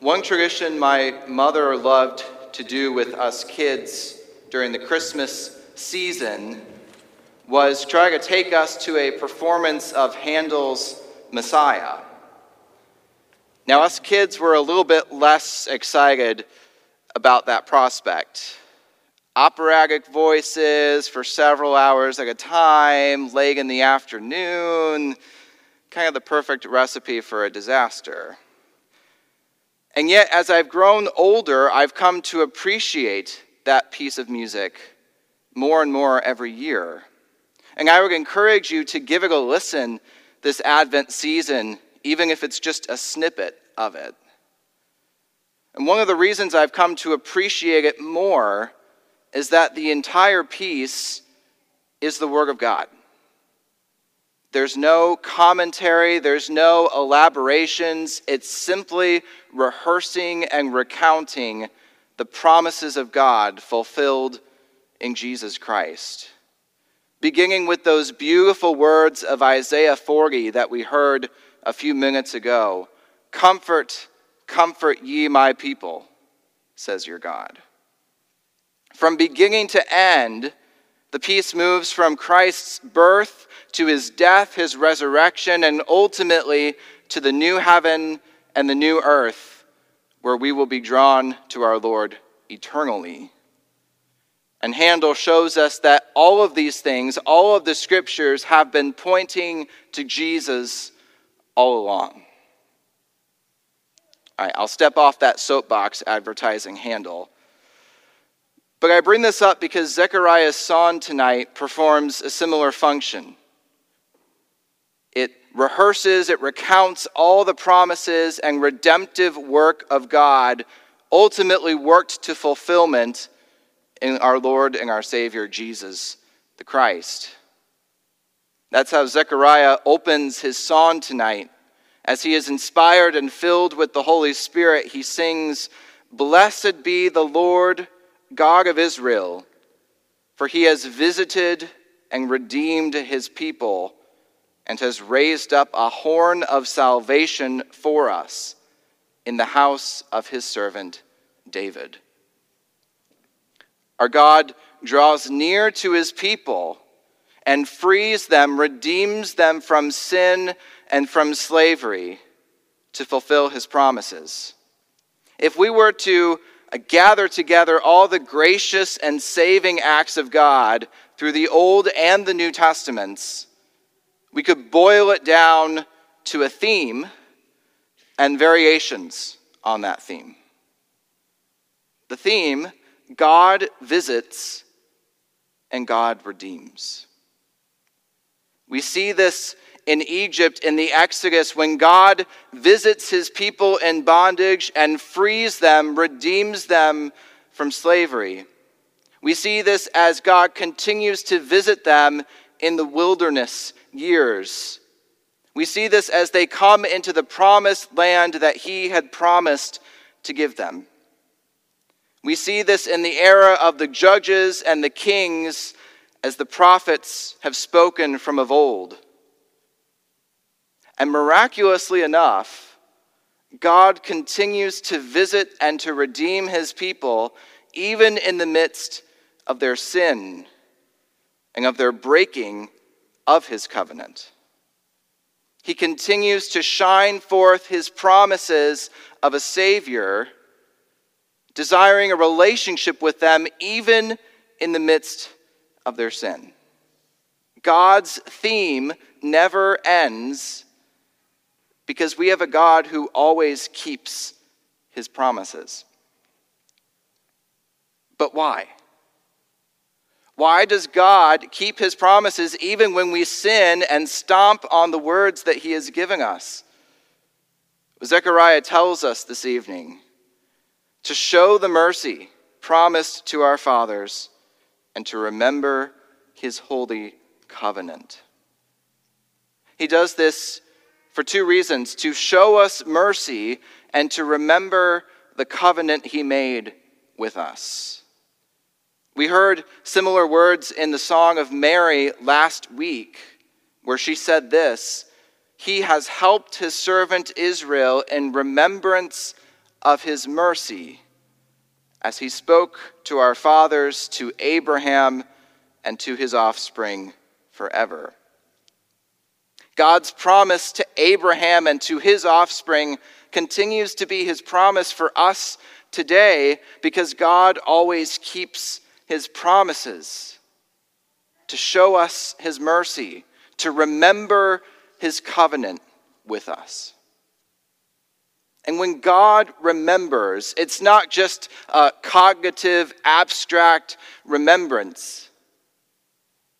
One tradition my mother loved to do with us kids during the Christmas season was try to take us to a performance of Handel's Messiah. Now, us kids were a little bit less excited about that prospect. Operatic voices for several hours at a time, late in the afternoon, kind of the perfect recipe for a disaster. And yet, as I've grown older, I've come to appreciate that piece of music more and more every year. And I would encourage you to give it a listen this Advent season, even if it's just a snippet of it. And one of the reasons I've come to appreciate it more is that the entire piece is the Word of God. There's no commentary, there's no elaborations. It's simply rehearsing and recounting the promises of God fulfilled in Jesus Christ. Beginning with those beautiful words of Isaiah 40 that we heard a few minutes ago Comfort, comfort ye my people, says your God. From beginning to end, the piece moves from Christ's birth to his death, his resurrection, and ultimately to the new heaven and the new earth where we will be drawn to our Lord eternally. And Handel shows us that all of these things, all of the scriptures, have been pointing to Jesus all along. All right, I'll step off that soapbox advertising Handel. But I bring this up because Zechariah's song tonight performs a similar function. It rehearses, it recounts all the promises and redemptive work of God, ultimately worked to fulfillment in our Lord and our Savior, Jesus the Christ. That's how Zechariah opens his song tonight. As he is inspired and filled with the Holy Spirit, he sings, Blessed be the Lord God of Israel, for he has visited and redeemed his people and has raised up a horn of salvation for us in the house of his servant David. Our God draws near to his people and frees them, redeems them from sin and from slavery to fulfill his promises. If we were to gather together all the gracious and saving acts of God through the Old and the New Testaments, we could boil it down to a theme and variations on that theme. The theme God visits and God redeems. We see this in Egypt in the Exodus when God visits his people in bondage and frees them, redeems them from slavery. We see this as God continues to visit them in the wilderness years. We see this as they come into the promised land that he had promised to give them. We see this in the era of the judges and the kings as the prophets have spoken from of old. And miraculously enough, God continues to visit and to redeem his people even in the midst of their sin and of their breaking of his covenant. He continues to shine forth his promises of a Savior, desiring a relationship with them even in the midst of their sin. God's theme never ends because we have a God who always keeps his promises. But why? Why does God keep his promises even when we sin and stomp on the words that he has given us? Zechariah tells us this evening to show the mercy promised to our fathers and to remember his holy covenant. He does this for two reasons to show us mercy and to remember the covenant he made with us. We heard similar words in the Song of Mary last week, where she said this He has helped his servant Israel in remembrance of his mercy, as he spoke to our fathers, to Abraham, and to his offspring forever. God's promise to Abraham and to his offspring continues to be his promise for us today because God always keeps his promises to show us his mercy, to remember his covenant with us. And when God remembers, it's not just a cognitive, abstract remembrance.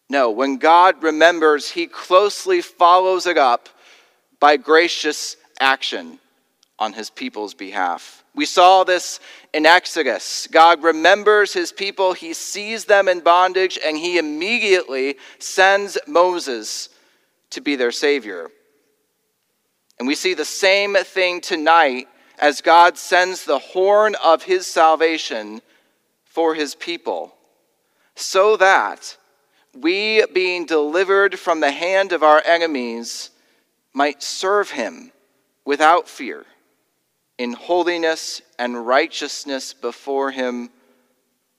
No, when God remembers, he closely follows it up by gracious action on his people's behalf. We saw this in Exodus. God remembers his people, he sees them in bondage, and he immediately sends Moses to be their savior. And we see the same thing tonight as God sends the horn of his salvation for his people, so that we, being delivered from the hand of our enemies, might serve him without fear in holiness and righteousness before him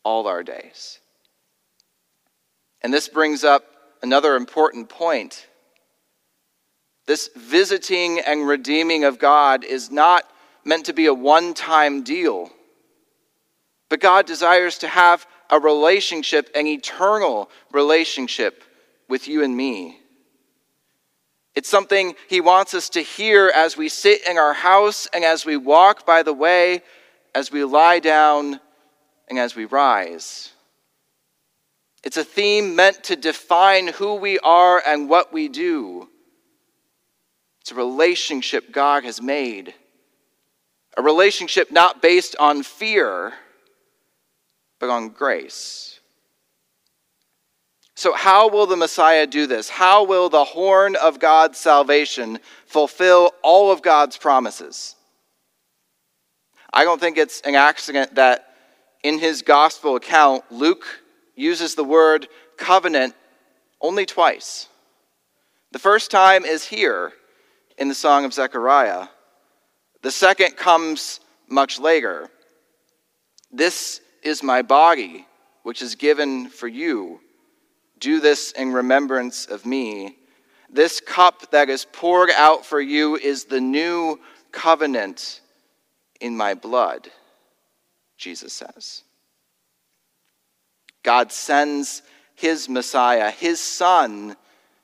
all our days. And this brings up another important point. This visiting and redeeming of God is not meant to be a one time deal, but God desires to have a relationship, an eternal relationship with you and me. It's something He wants us to hear as we sit in our house and as we walk by the way, as we lie down and as we rise. It's a theme meant to define who we are and what we do. It's a relationship God has made. A relationship not based on fear, but on grace. So, how will the Messiah do this? How will the horn of God's salvation fulfill all of God's promises? I don't think it's an accident that in his gospel account, Luke uses the word covenant only twice. The first time is here in the Song of Zechariah, the second comes much later. This is my body, which is given for you. Do this in remembrance of me. This cup that is poured out for you is the new covenant in my blood, Jesus says. God sends his Messiah, his Son,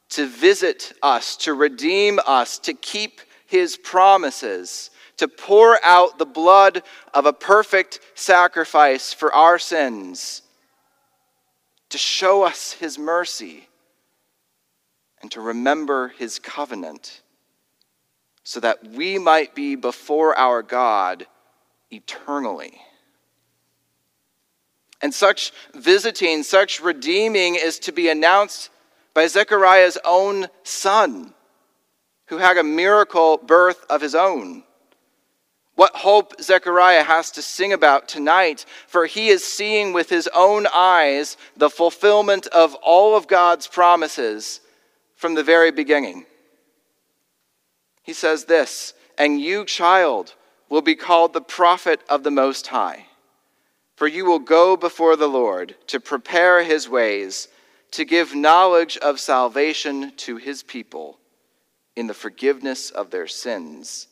to visit us, to redeem us, to keep his promises, to pour out the blood of a perfect sacrifice for our sins to show us his mercy and to remember his covenant so that we might be before our God eternally. And such visiting, such redeeming is to be announced by Zechariah's own son, who had a miracle birth of his own. What hope Zechariah has to sing about tonight, for he is seeing with his own eyes the fulfillment of all of God's promises from the very beginning. He says this, and you, child, will be called the prophet of the Most High, for you will go before the Lord to prepare his ways, to give knowledge of salvation to his people in the forgiveness of their sins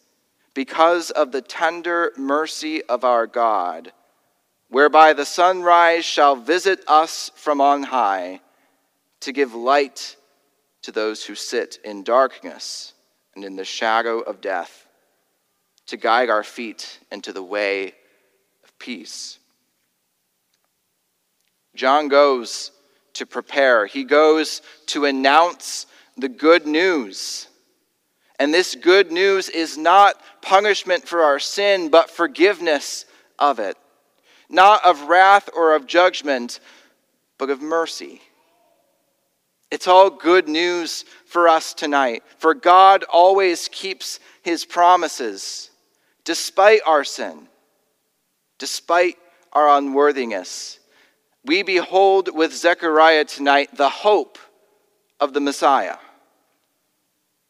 because of the tender mercy of our God, whereby the sunrise shall visit us from on high to give light to those who sit in darkness and in the shadow of death, to guide our feet into the way of peace. John goes to prepare, he goes to announce the good news and this good news is not punishment for our sin, but forgiveness of it. Not of wrath or of judgment, but of mercy. It's all good news for us tonight. For God always keeps his promises, despite our sin, despite our unworthiness. We behold with Zechariah tonight the hope of the Messiah.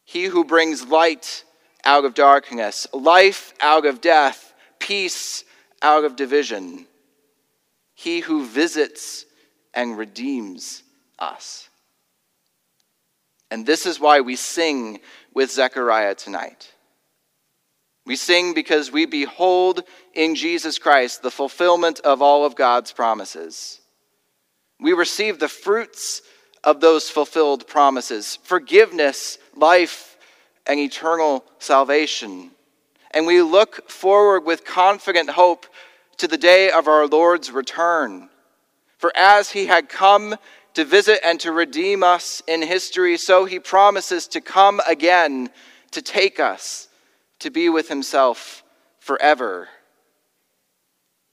He who brings light out of darkness, life out of death, peace out of division, he who visits and redeems us. And this is why we sing with Zechariah tonight. We sing because we behold in Jesus Christ the fulfillment of all of God's promises. We receive the fruits of those fulfilled promises forgiveness, life, and eternal salvation. And we look forward with confident hope to the day of our Lord's return. For as he had come to visit and to redeem us in history, so he promises to come again to take us to be with himself forever.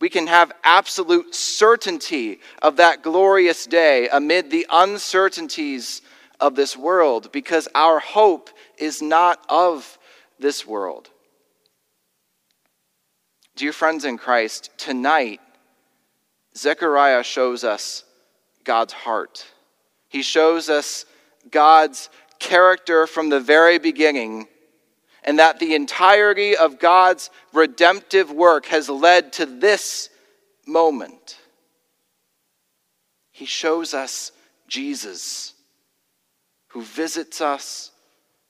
We can have absolute certainty of that glorious day amid the uncertainties of this world because our hope is not of this world. Dear friends in Christ, tonight, Zechariah shows us God's heart. He shows us God's character from the very beginning, and that the entirety of God's redemptive work has led to this moment. He shows us Jesus, who visits us,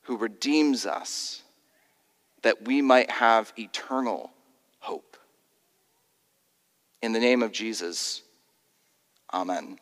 who redeems us, that we might have eternal hope. In the name of Jesus, amen.